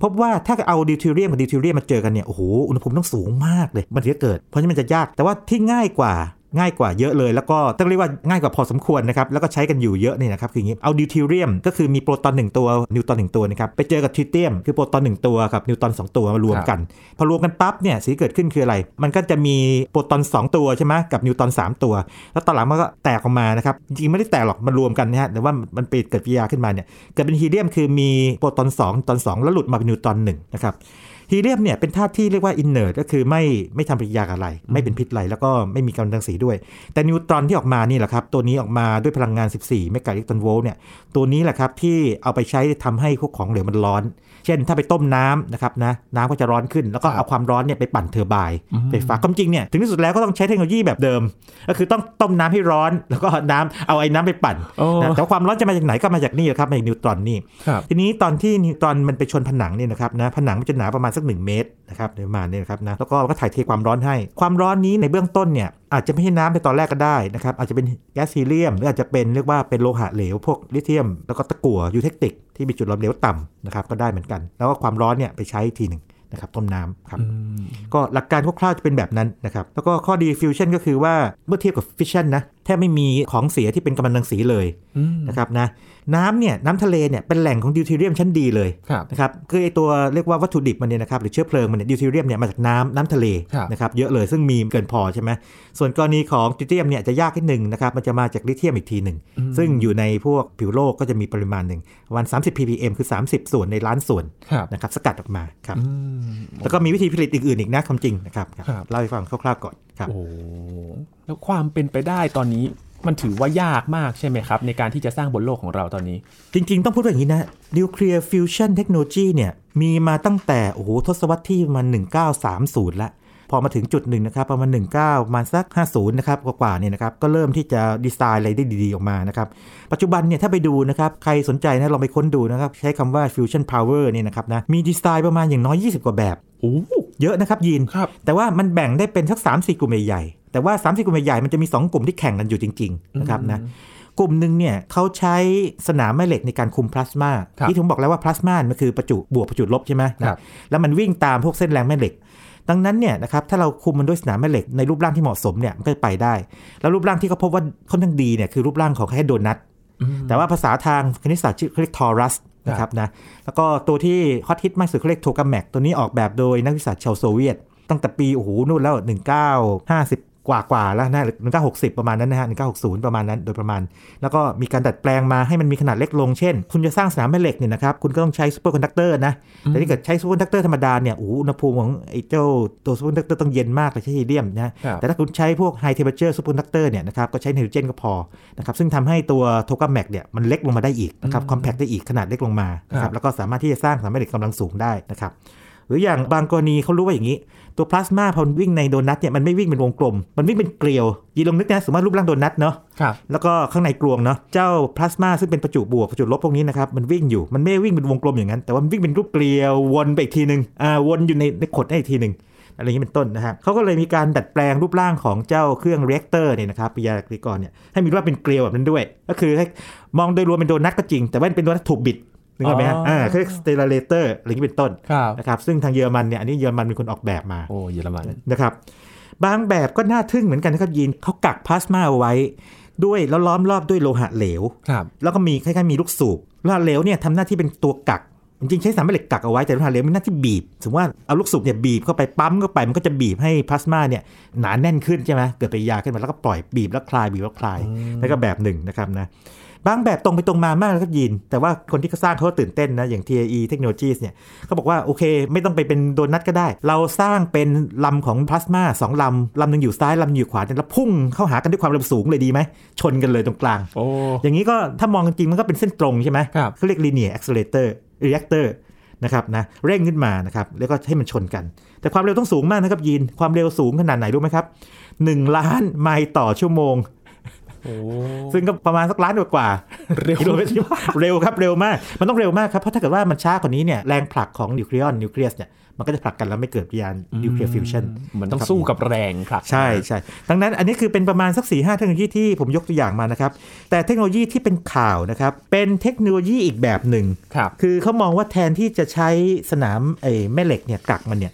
พบว่าถ้าเอาดิวเทเรียมกับดิวเทเรียมมาเจอกันเนี่ยโอ้โหอุณหภูมิต้องสูงมากเลยมันจะเกิด เพราะฉะนั้นมันจะยากแต่ว่าที่ง่ายกว่า ง่ายกว่าเยอะเลย แล้วก็ต้องเรียกว่าง่ายกว่าพอสมควรนะครับแล้วก็ใช้กันอยู่เยอะนี่นะครับคืออย่างนี้เอาดิวเทเรียมก็คือมีโปรตอน 1 ตัวนิวตรอน 1 ตัวนะครับไปเจอกับทริเทียมคือโปรตอน 1 ตัวกับนิวตรอน 2 ตัวมารวมกัน พอรวมกันปั๊บเนี่ยสิ่งเกิดขึ้นคืออะไร มันก็จะมีโปรตอน 2 ตัวใช่ไหมกับนิวตรอน 3 ตัว แล้วตอนหลังมันก็แตกออกมานะครับจริงไม่ได้แตกหรอกมันรวมกันนะฮะแต่ว่ามันเปิดเกิดปฏิกิริยาขึ้นมาเนี่ยเกิดเป็นฮีเลียมคือมีโปรตอน 2 นิวตรอน 2 แล้วหลุดมาเป็นนิวตรอน1นะครับ ฮีเลียมเนี่ยเป็นธาตุที่เรียกว่า inert ก็คือไม่ไม่ทำปฏิกิริยาอะไร ไม่เป็นพิษอะไรแล้วก็ไม่มีกัมมันตรังสีด้วย แต่นิวตรอนที่ออกมานี่แหละครับ ตัวนี้ออกมาด้วยพลังงาน 14 เมกะอิเล็กตรอนโวลต์เนี่ยตัวนี้แหละครับที่เอาไปใช้ทำให้พวกของเหลวมันร้อน เช่นถ้าไปต้มน้ำนะครับนะน้ำก็จะร้อนขึ้น แล้วก็เอาความร้อนเนี่ยไปปั่นเทอร์ไบน์ไฟฟ้าความจริงเนี่ยถึงที่สุดแล้วก็ต้องใช้เทคโนโลยีแบบเดิม ก็คือต้องต้มน้ำให้ร้อน แล้วก็น้ำเอาไอ้น้ำไปปั่นนะแต่ความร้อนจะมาจากไหนก็มาจากนี่ครับมาจากนิวตรอนนี่ทีนี้ตอนที่นิวตรอนมันไปชนผนังนี่นะครับนะผนังมันจะหนาประมาณสักสัก 1 เมตรนะครับประมาณนี้นะครับนะแล้วก็ก็ถ่ายเทความร้อนให้ ความร้อนนี้ในเบื้องต้นเนี่ย อาจจะไม่ใช่น้ำในตอนแรกก็ได้นะครับ อาจจะเป็นแก๊สฮีเลียม หรืออาจจะเป็นเรียกว่าเป็นโลหะเหลว พวกลิเธียม แล้วก็ตะกั่ว eutectic ที่มีจุดหลอมเหลวต่ำนะครับก็ได้เหมือนกัน แล้วก็ความร้อนเนี่ยไปใช้ทีหนึ่งนะครับต้มน้ำครับก็หลักการคร่าวๆจะเป็นแบบนั้นนะครับ แล้วก็ข้อดีฟิวชั่นก็คือว่าเมื่อเทียบกับฟิชชั่นนะแทบไม่มีของเสียที่เป็นกัมมันตรังสีเลยนะครับนะน้ำเนี่ยน้ำทะเลเนี่ยเป็นแหล่งของดิวเทเรียมชั้นดีเลยนะครับคือไอตัวเรียกว่าวัตถุดิบมันเนี่ยนะครับหรือเชื้อเพลิงมันเนี่ยดิวเทเรียมเนี่ยมาจากน้ำน้ำทะเลนะครับเยอะเลยซึ่งมีเกินพอใช่ไหมส่วนกรณีของทริเทียมเนี่ยจะยากนิดหนึ่งนะครับมันจะมาจากลิเทียมอีกทีหนึ่งซึ่งอยู่ในพวกผิวโลกก็จะมีปริมาณหนึ่งวัน 30 ppm คือ 30 ส่วนในล้านส่วนนะครับสกัดออกมาครับแล้วก็มีวิธีผลิตอื่นๆอีกนะความจริงนะครับเล่าให้ฟังคร่าวๆก่อนครับโอ้ แล้วความเป็นไปได้ตอนนี้มันถือว่ายากมากใช่ไหมครับ ในการที่จะสร้างบนโลกของเราตอนนี้ จริง ๆ ต้องพูดอย่างนี้นะนิวเคลียร์ฟิวชันเทคโนโลยีเนี่ยมีมาตั้งแต่ โอ้โห ทศวรรษที่มัน 1930แล้วพอมาถึงจุดหนึ่งนะครับประมาณ 19ประมาณสัก 50 นะครับกว่าๆเนี่ยนะครับก็เริ่มที่จะดีไซน์อะไรได้ดีๆ ออกมานะครับ ปัจจุบันเนี่ยถ้าไปดูนะครับใครสนใจนะลองไปค้นดูนะครับ ใช้คำว่า fusion power เนี่ยนะครับนะมีดีไซน์ประมาณอย่างน้อย 20 กว่าแบบโอ้ เยอะนะครับยีน แต่ว่ามันแบ่งได้เป็นสัก3 4กลุ่มใหญ่แต่ว่า3 4กลุ่มใหญ่มันจะมี 2 กลุ่มที่แข่งกันอยู่จริงๆนะครับนะกลุ่มหนึ่งเนี่ยเขาใช้สนามแม่เหล็กในการคุมพลาสมาที่ผมบอกแล้วว่าพลาสมามันคือประจุบวกประจุลบใช่ไหมแล้วมันวิ่งตามพวกเส้นแรงแม่เหล็ก ดังนั้นเนี่ยนะครับถ้าเราคุมมันด้วยสนามแม่เหล็กในรูปร่างที่เหมาะสมเนี่ยมันก็ไปได้ แล้วรูปร่างที่เขาพบว่าค่อนข้างดีเนี่ยคือรูปร่างของแค่โดนัทแต่ว่าภาษาทางคณิตศาสตร์ชื่อเรียก torus นะครับนะแล้วก็ตัวที่ฮอตฮิตมากสุดเขาเรียก tokamak ตัวนี้ออกแบบโดยนักวิทยาศาสตร์ชาวโซเวียต ตั้งแต่ปีโอ้โหนู่นแล้ว 1958 กว่ากว่าแล้วนะหนึ่งเก้าหกสิบประมาณนั้นนะฮะหนึ่งเก้าหกศูนย์ประมาณนั้นโดยประมาณ แล้วก็มีการดัดแปลงมาให้มันมีขนาดเล็กลงเช่น คุณจะสร้างสนามแม่เหล็กเนี่ยนะครับคุณก็ต้องใช้ superconductor นะแต่ถ้าเกิดใช้ superconductor ธรรมดาเนี่ยอุณหภูมิของไอ้เจ้าตัว superconductor ต้องเย็นมากเลยใช้ฮีเลียมนะแต่ถ้าคุณใช้พวก high temperature superconductor เนี่ยนะครับก็ใช้ไนโตรเจนก็พอนะครับซึ่งทำให้ตัว tokamak เนี่ยมันเล็กลงมาได้อีกนะครับ compact ได้อีกขนาดเล็กลงมานะครับแล้วก็สามารถที่จะสร้างสนามแม่เหล็กกำลังสูงได้นะครับ หรืออย่างบางกรณีเขารู้ว่าอย่างนี้ ตัวพลาสมาพอวิ่งในโดนัทเนี่ยมันไม่วิ่งเป็นวงกลม มันวิ่งเป็นเกลียวยีลองนึกนะสมมติรูปร่างโดนัทเนาะครับแล้วก็ข้างในกลวงเนาะเจ้าพลาสมาซึ่งเป็นประจุบวกประจุลบพวกนี้นะครับมันวิ่งอยู่มันไม่วิ่งเป็นวงกลมอย่างนั้น แต่ว่ามันวิ่งเป็นรูปเกลียววนไปอีกทีหนึ่งอ่าวนอยู่ในในขดได้อีกทีหนึ่งอะไรอย่างนี้เป็นต้นนะฮะเขาก็เลยมีการดัดแปลงรูปร่างของเจ้าเครื่อง reactor เนี่ยนะครับปิยากริกรเนี่ยให้มีรูปเป็นเกลียวแบบนั้นด้วย ก็คือให้มองโดยรวมเป็นโดนัทก็จริง แต่ว่าเป็นโดนัทถูกบิด นึกออกไหมฮะอ่าคือ stellarator อะไรที่เป็นต้นนะครับซึ่งทางเยอรมันเนี่ยอันนี้เยอรมันเป็นคนออกแบบมาโอ้เยอรมันนะครับบางแบบก็น่าทึ่งเหมือนกันนะครับยินเขากักพลาสมาเอาไว้ด้วยแล้วล้อมรอบด้วยโลหะเหลวครับแล้วก็มีคล้ายๆมีลูกสูบโลหะเหลวเนี่ยทำหน้าที่เป็นตัวกัก จริงๆใช้สารแม่เหล็กกักเอาไว้แต่โลหะเหลวมีหน้าที่บีบสมมติว่าเอาลูกสูบเนี่ยบีบเข้าไปปั๊มเข้าไปมันก็จะบีบให้พลาสมาเนี่ยหนาแน่นขึ้นใช่ไหมเกิดปฏิยาขึ้นมาแล้วก็ปล่อยบีบแล้วคลายบีบแล้วคลายแล้วก็แบบหนึ่งนะครับนะ บางแบบตรงไปตรงมามากครับยินแต่ว่าคนที่เขาสร้างเขาตื่นเต้นนะ อย่าง TAE Technologies เนี่ยเขาบอกว่าโอเค ไม่ต้องไปเป็นโดนัทก็ได้ เราสร้างเป็นลำของพลาสมาสองลำลำหนึ่งอยู่ซ้ายลำอยู่ขวาแล้วพุ่งเข้าหากันด้วยความเร็วสูงเลยดีไหมชนกันเลยตรงกลางออย่างนี้ก็ถ้ามองจริงมันก็เป็นเส้นตรงใช่ไหมเขาเรียก linear accelerator reactor นะครับนะเร่งขึ้นมานะครับแล้วก็ให้มันชนกัน แต่ความเร็วต้องสูงมากนะครับยินความเร็วสูงขนาดไหนรู้ไหมครับ1ล้านไมล์ต่อชั่วโมง ซึ่งก็ประมาณสักล้านกว่าเร็วเร็วครับเร็วมาก มันต้องเร็วมากครับ เพราะถ้าเกิดว่ามันช้ากว่านี้เนี่ยแรงผลักของนิวเคลียร์นิวเคลียสเนี่ยมันก็จะผลักกันแล้วไม่เกิดยานนิวเคลียร์ฟิวชั่นมันต้องสู้กับแรงผลัก ใช่ใช่ดังนั้นอันนี้คือเป็นประมาณสักสี่ห้าเทคโนโลยีที่ผมยกตัวอย่างมานะครับ แต่เทคโนโลยีที่เป็นข่าวนะครับ เป็นเทคโนโลยีอีกแบบหนึ่งคือเขามองว่าแทนที่จะใช้สนามไอ้แม่เหล็กเนี่ยกักมันเนี่ย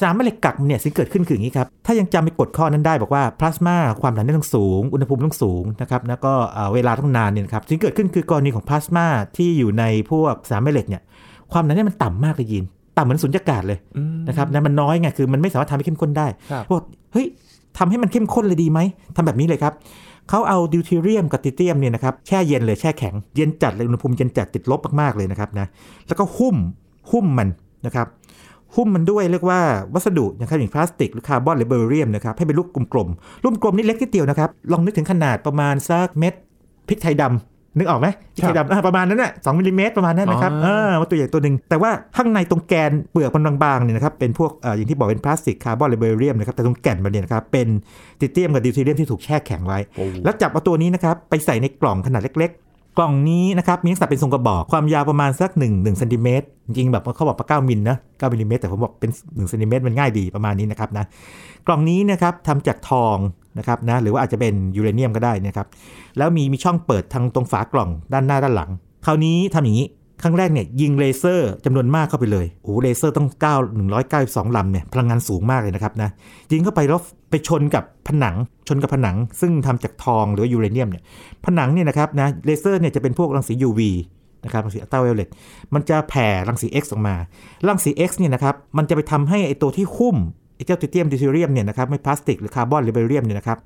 สนามแม่เหล็กกักเนี่ยสิ่งเกิดขึ้นคืออย่างนี้ครับ ถ้ายังจำไปกฎข้อนั้นได้บอกว่าพลาสมาความหนาแน่นต้องสูง อุณหภูมิต้องสูงนะครับแล้วก็เวลาต้องนานเนี่ยครับสิ่งเกิดขึ้นคือกรณีของพลาสมาที่อยู่ในพวกสนามแม่เหล็กเนี่ยความหนาแน่นมันต่ำมากเลยยิน ต่ำเหมือนสุญญากาศเลยนะครับนะมันน้อยไงคือมันไม่สามารถทำให้เข้มข้นได้พวกเฮ้ยทำให้มันเข้มข้นเลยดีไหมทำแบบนี้เลยครับเขาเอาดิวทีเรียมกับติเตียมเนี่ยนะครับแช่เย็นเลยแช่แข็งเย็นจัดเลยอุณหภูมิเย็นจัดติดลบมากๆเลยนะครับนะแล้วก็หุ้มหุ้มมันนะครับ หุ้มมันด้วยเรียกว่าวัสดุนะครับอย่างพลาสติกหรือคาร์บอนหรือเบอร์เรียมนะครับให้เป็นลูกกลมๆลูกกลมนี่เล็กนิดเดียวนะครับลองนึกถึงขนาดประมาณสักเม็ดพริกไทยดำนึกออกไหมพริกไทยดำประมาณนั้นแหละสองมิลลิเมตรประมาณนั้นนะครับเออมาตัวใหญ่ตัวหนึ่งแต่ว่าข้างในตรงแกนเปลือกมันบางๆเนี่ยนะครับเป็นพวกอย่างที่บอกเป็นพลาสติกคาร์บอนหรือเบริลเลียมนะครับแต่ตรงแก่นมันเนี่ยนะครับเป็นทริเทียมกับดิวเทเรียมที่ถูกแช่แข็งไว้ แล้วจับเอาตัวนี้นะครับไปใส่ในกล่องขนาดเล็ก กล่องนี้นะครับมีลักษณะเป็นทรงกระบอกความยาวประมาณสัก1 1เซนติเมตรจริงๆแบบเขาบอกว่า9มิลนะ9มิลลิเมตรแต่ผมบอกเป็น1เซนติเมตรมันง่ายดีประมาณนี้นะครับนะกล่องนี้นะครับทำจากทองนะครับนะหรือว่าอาจจะเป็นยูเรเนียมก็ได้นะครับแล้วมีมีช่องเปิดทางตรงฝากล่องด้านหน้าด้านหลัง คราวนี้ทำอย่างนี้ ครั้งแรกเนี่ยยิงเลเซอร์จำนวนมากเข้าไปเลยโอ้เลเซอร์ต้อง9 192ลำเนี่ยพลังงานสูงมากเลยนะครับนะยิงเข้าไปแล้วไปชนกับผนังชนกับผนัง ซึ่งทำจากทองหรือยูเรเนียมเนี่ยผนังเนี่ยนะครับนะเลเซอร์เนี่ยจะเป็นพวกรังสี UV นะครับรังสีอัลตราไวโอเลตมันจะแผ่รังสี X ออกมา รังสี X เนี่ยนะครับมันจะไปทำให้ไอตัวที่หุ้ม เจ้าทริเทียมดิวเทอเรียมเนี่ยนะครับไม่พลาสติกหรือคาร์บอนหรือเบริลเลียมเนี่ยนะครับ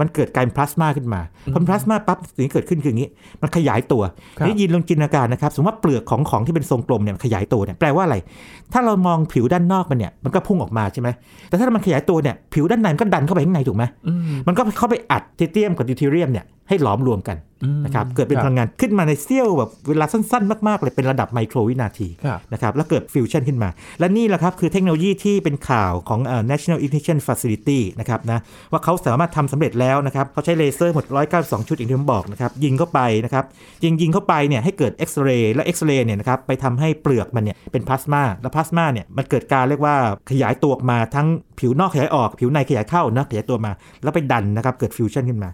มันเกิดกลายเป็นพลาสมาขึ้นมาพอพลาสมาปั๊บสิ่งที่เกิดขึ้นคืออย่างนี้ มันขยายตัวนี่ยีนลองจินตนาการนะครับสมมติว่าเปลือกของของที่เป็นทรงกลมเนี่ยขยายตัวเนี่ยแปลว่าอะไร ถ้าเรามองผิวด้านนอกมันเนี่ยมันก็พุ่งออกมาใช่ไหมแต่ถ้ามันขยายตัวเนี่ยผิวด้านในมันก็ดันเข้าไปข้างในถูกไหมมันก็เข้าไปอัดทริเทียมกับดิวเทอเรียมเนี่ย ให้หลอมรวมกันนะครับเกิดเป็นพลังงานขึ้นมาในเสี้ยวแบบเวลาสั้น ๆ มาก ๆ เลยเป็นระดับไมโครวินาทีนะครับแล้วเกิดฟิวชั่นขึ้นมา และนี่แหละครับคือเทคโนโลยีที่เป็นข่าวของ เอ่อ National Ignition Facility นะครับนะว่าเขาสามารถทำสำเร็จแล้วนะครับเขาใช้เลเซอร์หมด 192 ชุดอย่างที่ผมบอกนะครับยิงเข้าไปนะครับยิงยิงเข้าไปเนี่ยให้เกิดเอ็กซเรย์แล้วเอ็กซเรย์เนี่ยนะครับไปทำให้เปลือกมันเนี่ยเป็นพลาสมาแล้วพลาสมาเนี่ยมันเกิดการเรียกว่าขยายตัวออกมาทั้งผิวนอกขยายออก ผิวในขยายเข้านะขยายตัวมา แล้วไปดันนะครับเกิดฟิวชั่นขึ้นมา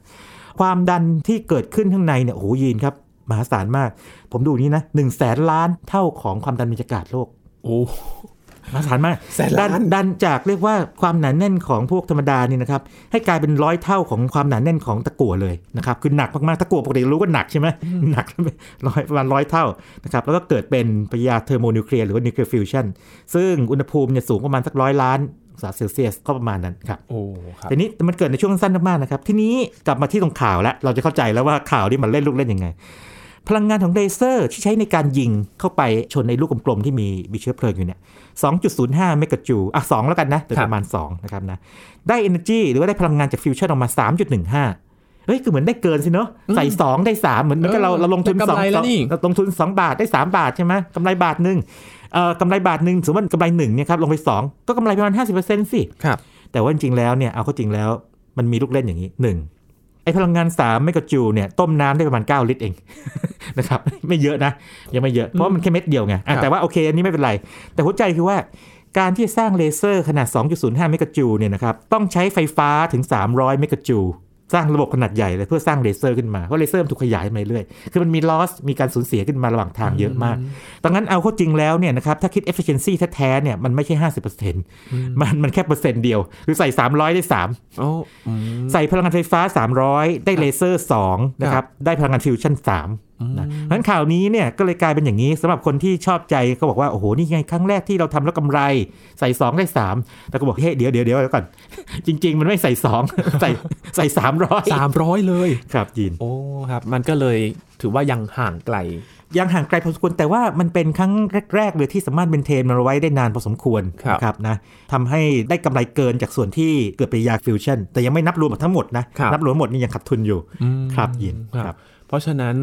ความดันที่เกิดขึ้นข้างในเนี่ยโอ้โหยีนครับมหาศาลมาก ผมดูนี้นะหนึ่งแสนล้านเท่าของความดันบรรยากาศโลก โอ้มหาศาลมากดันดันจากเรียกว่าความหนาแน่นของพวกธรรมดานี่นะครับ ให้กลายเป็นร้อยเท่าของความหนาแน่นของตะกั่วเลยนะครับคือหนักมากๆตะกั่วปกติรู้ว่าหนักใช่ไหมหนักร้อยประมาณร้อยเท่านะครับแล้วก็เกิดเป็นปฏิกิริยาเทอร์โมนิวเคลียร์หรือว่านิวเคลียร์ฟิวชั่นซึ่งอุณหภูมิเนี่ยสูงประมาณสักร้อยล้าน องศาเซลเซียสก็ประมาณนั้นครับโอ้ครับแต่นี้มันเกิดในช่วงสั้นมากๆนะครับ ทีนี้กลับมาที่ตรงข่าวแล้ว เราจะเข้าใจแล้วว่าข่าวที่มันเล่นลูกเล่นยังไง พลังงานของเลเซอร์ที่ใช้ในการยิงเข้าไปชนในลูกกลมๆที่มีมีเชื้อเพลิงอยู่เนี่ย2.05 เมกะจูลอะ2แล้วกันนะโดยประมาณ2นะครับนะได้ energy หรือว่าได้พลังงานจากฟิวชั่นออกมา 3.15 เฮ้ยคือเหมือนได้เกินสิเนาะใส่2ได้3เหมือนเหมือนกับเราเราลงทุน2เราลงทุน2บาทได้3บาทใช่ไหมกำไรบาทหนึ่งกำไรบาทหนึ่งสมมติว่ากำไรหนึ่งเนี่ยครับลงไป2ก็กำไรประมาณ50%สิครับแต่ว่าจริงๆแล้วเนี่ยเอาเข้าจริงแล้วมันมีลูกเล่นอย่างนี้หนึ่งไอพลังงาน3เมกะจูลเนี่ยต้มน้ำได้ประมาณ 9 ลิตรเองนะครับไม่เยอะนะ ยังไม่เยอะเพราะมันแค่เม็ดเดียวไงแต่ว่าโอเคอันนี้ไม่เป็นไร แต่หัวใจคือว่าการที่สร้างเลเซอร์ขนาด 2.05 เมกะจูลเนี่ยนะครับต้องใช้ไฟฟ้าถึง 300 เมกะจูล สร้างระบบขนาดใหญ่เลยเพื่อสร้างเลเซอร์ขึ้นมา เพราะเลเซอร์มันถูกขยายมาเรื่อยคือมันมี loss มีการสูญเสียขึ้นมาระหว่างทางเยอะมากดังนั้นเอาเข้าจริงแล้วเนี่ยนะครับถ้าคิด efficiency แท้ๆเนี่ยมันไม่ใช่ 50%มันมันแค่เปอร์เซ็นต์เดียวหรือใส่ 300 ได้3ใส่พลังงานไฟฟ้า 300 ได้เลเซอร์2นะครับได้พลังงานฟิวชั่น3 นะเพราะฉะนั้นข่าวนี้เนี่ยก็เลยกลายเป็นอย่างนี้สำหรับคนที่ชอบใจก็บอกว่า โอ้โห นี่ไงครั้งแรกที่เราทำแล้วกำไรใส่ 2 ได้ 3 แต่ก็บอกเฮ้ยเดี๋ยวเดี๋ยวเดี๋ยวก่อน จริง ๆ มันไม่ใส่ 2 ใส่ใส่สามร้อยสามร้อยเลยครับยีนโอ้ครับ มันก็เลยถือว่ายังห่างไกล ยังห่างไกลพอสมควรแต่ว่ามันเป็นครั้งแรกๆเลยที่สามารถ maintain มันไว้ได้นานพอสมควรครับนะทำให้ได้กำไรเกินจากส่วนที่เกิดปฏิกิริยาฟิวชั่นแต่ยังไม่นับรวมทั้งหมดนะนับรวมหมดนี่ยังขาดทุนอยู่ครับยินครับเพราะฉะนั้น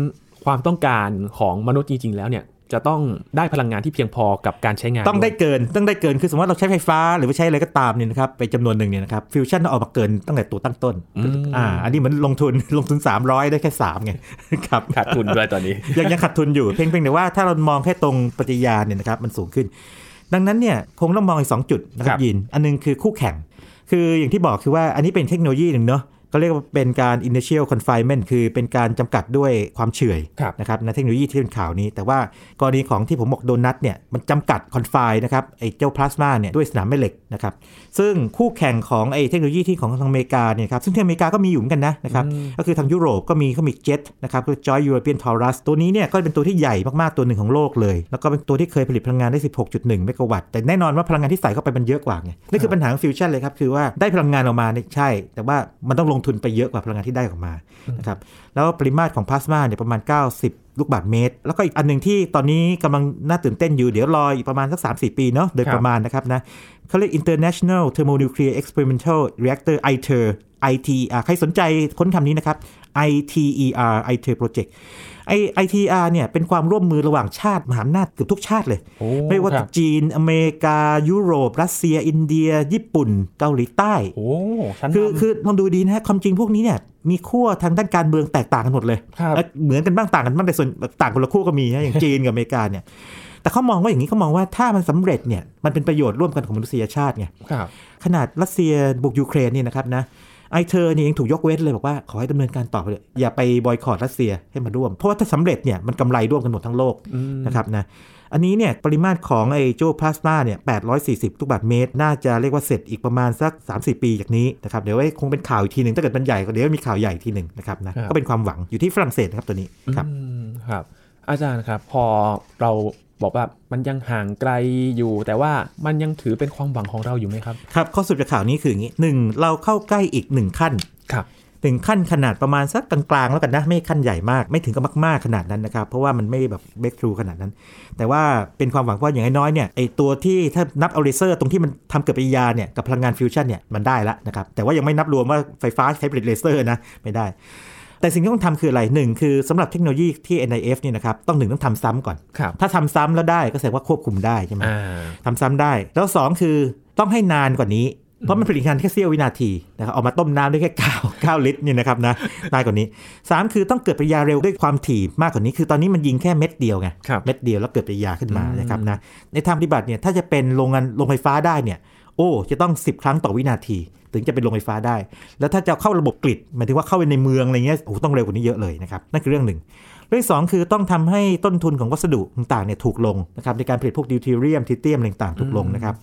ความต้องการของมนุษย์จริง ๆ แล้วเนี่ยจะต้องได้พลังงานที่เพียงพอกับการใช้งานต้องได้เกินต้องได้เกินคือสมมติเราใช้ไฟฟ้า หรือว่าใช้อะไรก็ตามเนี่ยนะครับไปจำนวนหนึ่งเนี่ยนะครับฟิวชั่นต้องออกมาเกินตั้งแต่ตัวตั้งต้นอ่าอันนี้เหมือนลงทุนลงทุน 300 ได้แค่3ไงครับขาดทุนด้วยตอนนี้ยังยังขาดทุนอยู่เพียงเพียงแต่ว่าถ้าเรามองแค่ตรงปฏิญาณเนี่ยนะครับมันสูงขึ้น ดังนั้นเนี่ยคงต้องมองอีก2จุดนะครับยิน อันนึงคือคู่แข่ง คืออย่างที่บอกคือว่าอันนี้เป็นเทคโนโลยีหนึ่งเนาะ ก็เรียกว่าเป็นการ initial confinement คือเป็นการจำกัดด้วยความเฉื่อยนะครับในเทคโนโลยีที่เป็นข่าวนี้ แต่ว่ากรณีของที่ผมบอกโดนัทเนี่ยมันจำกัด confine นะครับไอ้เจ้าพลาสมาเนี่ยด้วยสนามแม่เหล็กนะครับ ซึ่งคู่แข่งของไอ้เทคโนโลยีที่ของทางอเมริกาเนี่ยครับซึ่งที่อเมริกาก็มีอยู่เหมือนกันนะนะครับก็คือทางยุโรปก็มีเขามีเจ็ตนะครับคือ Joy European Taurus ตัวนี้เนี่ยก็เป็นตัวที่ใหญ่มากๆตัวหนึ่งของโลกเลย แล้วก็เป็นตัวที่เคยผลิตพลังงานได้ 16.1 เมกะวัตต์แต่แน่นอนว่าพลังงานที่ใส่เข้าไปมันเยอะกว่าไงนี่คือปัญหาของฟิวชั่นเลยครับคือว่าได้พลังงานออกมาเนี่ยใช่ แต่ว่ามันต้องลงทุนไปเยอะกว่าพลังงานที่ได้ออกมานะครับแล้วปริมาตรของพลาสมาเนี่ยประมาณ 90 ลูกบาศก์เมตร แล้วก็อีกอันหนึ่งที่ตอนนี้กำลังน่าตื่นเต้นอยู่เดี๋ยวรออีกประมาณสัก 3-4 ปีเนาะโดยประมาณนะครับนะเขาเรียก International Thermonuclear Experimental Reactor ITER ITER ใครสนใจค้นคำนี้นะครับ ITER ITER Project ไอ ITR เนี่ยเป็นความร่วมมือระหว่างชาติมหาอำนาจเกือบทุกชาติเลย ไม่ว่าจะจีน อเมริกา ยุโรป รัสเซีย อินเดีย ญี่ปุ่น เกาหลีใต้โอ้คือคือลองดูดีนะความจริงพวกนี้เนี่ยมีขั้วทางด้านการเมืองแตกต่างกันหมดเลย เหมือนกันบ้างต่างกันบ้างแต่ส่วนต่างคนละขั้วก็มีนะอย่างจีนกับอเมริกาเนี่ยแต่เขามองว่าอย่างนี้เขามองว่าถ้ามันสำเร็จเนี่ยมันเป็นประโยชน์ร่วมกันของมนุษยชาติไงขนาดรัสเซียบุกยูเครนนี่นะครับนะ ไอเธอเนี่ยยังถูกยกเว้นเลยบอกว่าขอให้ดำเนินการต่อไปเลยอย่าไปบอยคอรรัสเซียให้มาร่วม เพราะว่าถ้าสำเร็จเนี่ยมันกำไรร่วมกันหมดทั้งโลกนะครับนะอันนี้เนี่ยปริมาตรของไอโจพลาสมาเนี่ย 840 ลูกบาศก์เมตร น่าจะเรียกว่าเสร็จอีกประมาณสัก 3-4 ปีจากนี้นะครับ เดี๋ยวไว้คงเป็นข่าวอีกทีหนึ่งถ้าเกิดมันใหญ่ก็เดี๋ยวมีข่าวใหญ่ทีหนึ่งนะครับนะ ก็เป็นความหวังอยู่ที่ฝรั่งเศสนะครับตัวนี้ครับครับ อาจารย์ครับพอเรา บอกว่ามันยังห่างไกลอยู่ แต่ว่ามันยังถือเป็นความหวังของเราอยู่ไหมครับ ครับ ข้อสรุปจากข่าวนี้คืออย่างนี้หนึ่งเราเข้าใกล้อีกหนึ่งขั้นครับหนึ่งขั้นขนาดประมาณสักกลางๆ แล้วกันนะ ไม่ขั้นใหญ่มากไม่ถึงกับมาก ๆ ขนาดนั้นนะครับ เพราะว่ามันไม่แบบ breakthrough ขนาดนั้น แต่ว่าเป็นความหวังว่าอย่างน้อยเนี่ยไอตัวที่ถ้านับเอาเลเซอร์ ตรงที่มันทำเกิดปฏิกิริยาเนี่ยกับพลังงานฟิวชั่นเนี่ยมันได้แล้วนะครับแต่ว่ายังไม่นับรวมว่าไฟฟ้าใช้ผลิตเลเซอร์นะไม่ได้ แต่สิ่งที่ต้องทำคืออะไรหนึ่งคือสำหรับเทคโนโลยีที่ NIF นี่นะครับต้องหนึ่งต้องทำซ้ำก่อน ถ้าทำซ้ำแล้วได้ก็แสดงว่าควบคุมได้ใช่ไหมทำซ้ำได้ แล้ว 2 คือต้องให้นานกว่านี้เพราะมันผลิตงานแค่เสี้ยววินาทีนะครับออกมาต้มน้ำได้แค่9 9ลิตรนี่นะครับนะได้กว่านี้ 3 คือต้องเกิดปฏิกิริยาเร็วด้วยความถี่มากกว่านี้ คือตอนนี้มันยิงแค่เม็ดเดียวไงเม็ดเดียวแล้วเกิดปฏิกิริยาขึ้นมานะครับนะในทางปฏิบัติเนี่ยถ้าจะเป็นโรงงานโรงไฟฟ้าได้เนี่ยโอ้จะต้อง 10 ครั้งต่อวินาที ถึงจะเป็นโรงไฟฟ้าได้ แล้วถ้าจะเข้าระบบ grid หมายถึงว่าเข้าไปในเมืองอะไรเงี้ยโอ้ต้องเร็วกว่านี้เยอะเลยนะครับนั่นคือเรื่องหนึ่งเรื่องสองคือต้องทำให้ต้นทุนของวัสดุต่างๆเนี่ยถูกลงนะครับในการผลิตพวกดิวทีเรียมทริเทียมต่างๆถูกลงนะครับ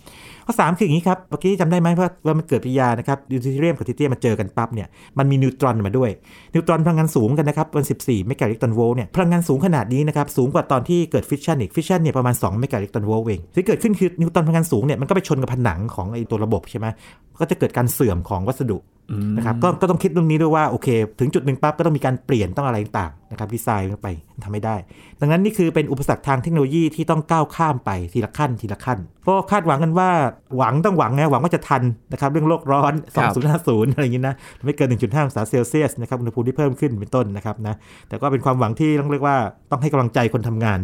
ข้อสามคืออย่างนี้ครับเมื่อกี้จำได้ไหมว่าว่ามันเกิดปฏิกิริยานะครับดิวทีเรียมกับทริเทียมมาเจอกันปั๊บเนี่ยมันมีนิวตรอนมาด้วย นิวตรอนพลังงานสูงกันนะครับเป็น14เมกะอิเล็กตรอนโวลต์เนี่ยพลังงานสูงขนาดนี้นะครับสูงกว่าตอนที่เกิดฟิชชันอีกฟิชชันเนี่ยประมาณ2เมกะอิเล็กตรอนโวลต์เองที่เกิดขึ้นคือนิวตรอนพลังงานสูงเนี่ยมันก็ไปชนกับผนังของไอ้ตัวระบบใช่ไหมก็จะเกิดการเสื่อมของวัสดุนะครับก็ก็ต้องคิดเรื่องนี้ด้วยว่าโอเค ถึงจุดหนึ่งปั๊บก็ต้องมีการเปลี่ยนต้องอะไรต่างนะครับดีไซน์ไปทำไม่ได้ ดังนั้นนี่คือเป็นอุปสรรคทางเทคโนโลยีที่ต้องก้าวข้ามไปทีละขั้นทีละขั้นเพราะคาดหวังกันว่าหวังต้องหวังไงหวังว่าจะทันนะครับเรื่องโลกร้อน 2050 อะไรอย่างนี้นะไม่เกิน 1.5 องศาเซลเซียสนะครับอุณหภูมิที่เพิ่มขึ้นเป็นต้นนะครับนะแต่ก็เป็นความหวังที่ต้องเรียกว่าต้องให้กำลังใจคนทำงาน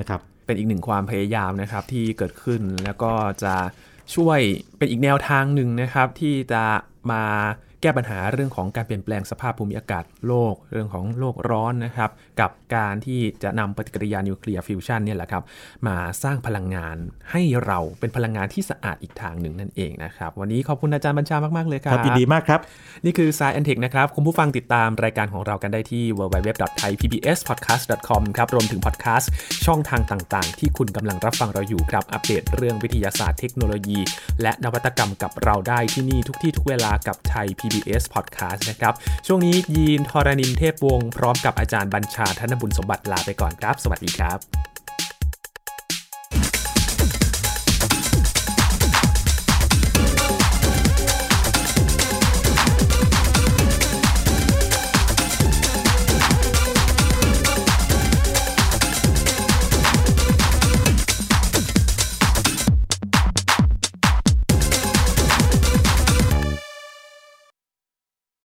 นะครับเป็นอีกหนึ่งความพยายามนะครับที่เกิดขึ้นแล้วก็จะช่วยเป็นอีกแนวทางหนึ่งนะครับที่จะ มา แก้ปัญหาเรื่องของการเปลี่ยนแปลงสภาพภูมิอากาศโลก เรื่องของโลกร้อนนะครับ กับการที่จะนำปฏิกิริยานิวเคลียร์ฟิวชันเนี่ยแหละครับ มาสร้างพลังงานให้เราเป็นพลังงานที่สะอาดอีกทางหนึ่งนั่นเองนะครับ วันนี้ขอบคุณอาจารย์บัญชามาก ๆ เลยครับยินดีมากครับ นี่คือ Science and Tech นะครับ คุณผู้ฟังติดตามรายการของเรากันได้ที่ www.thaipbspodcast.com ครับรวมถึงพอดแคสต์ช่องทางต่าง ๆ ที่คุณกำลังรับฟังเราอยู่ครับอัปเดตเรื่องวิทยาศาสตร์เทคโนโลยี และนวัตกรรมกับเราได้ที่นี่ทุกที่ทุกเวลากับไทย PBS Podcast นะครับ ช่วงนี้ยีนทรณินเทพวงศ์พร้อมกับอาจารย์บัญชาธนบุญสมบัติลาไปก่อนครับ สวัสดีครับ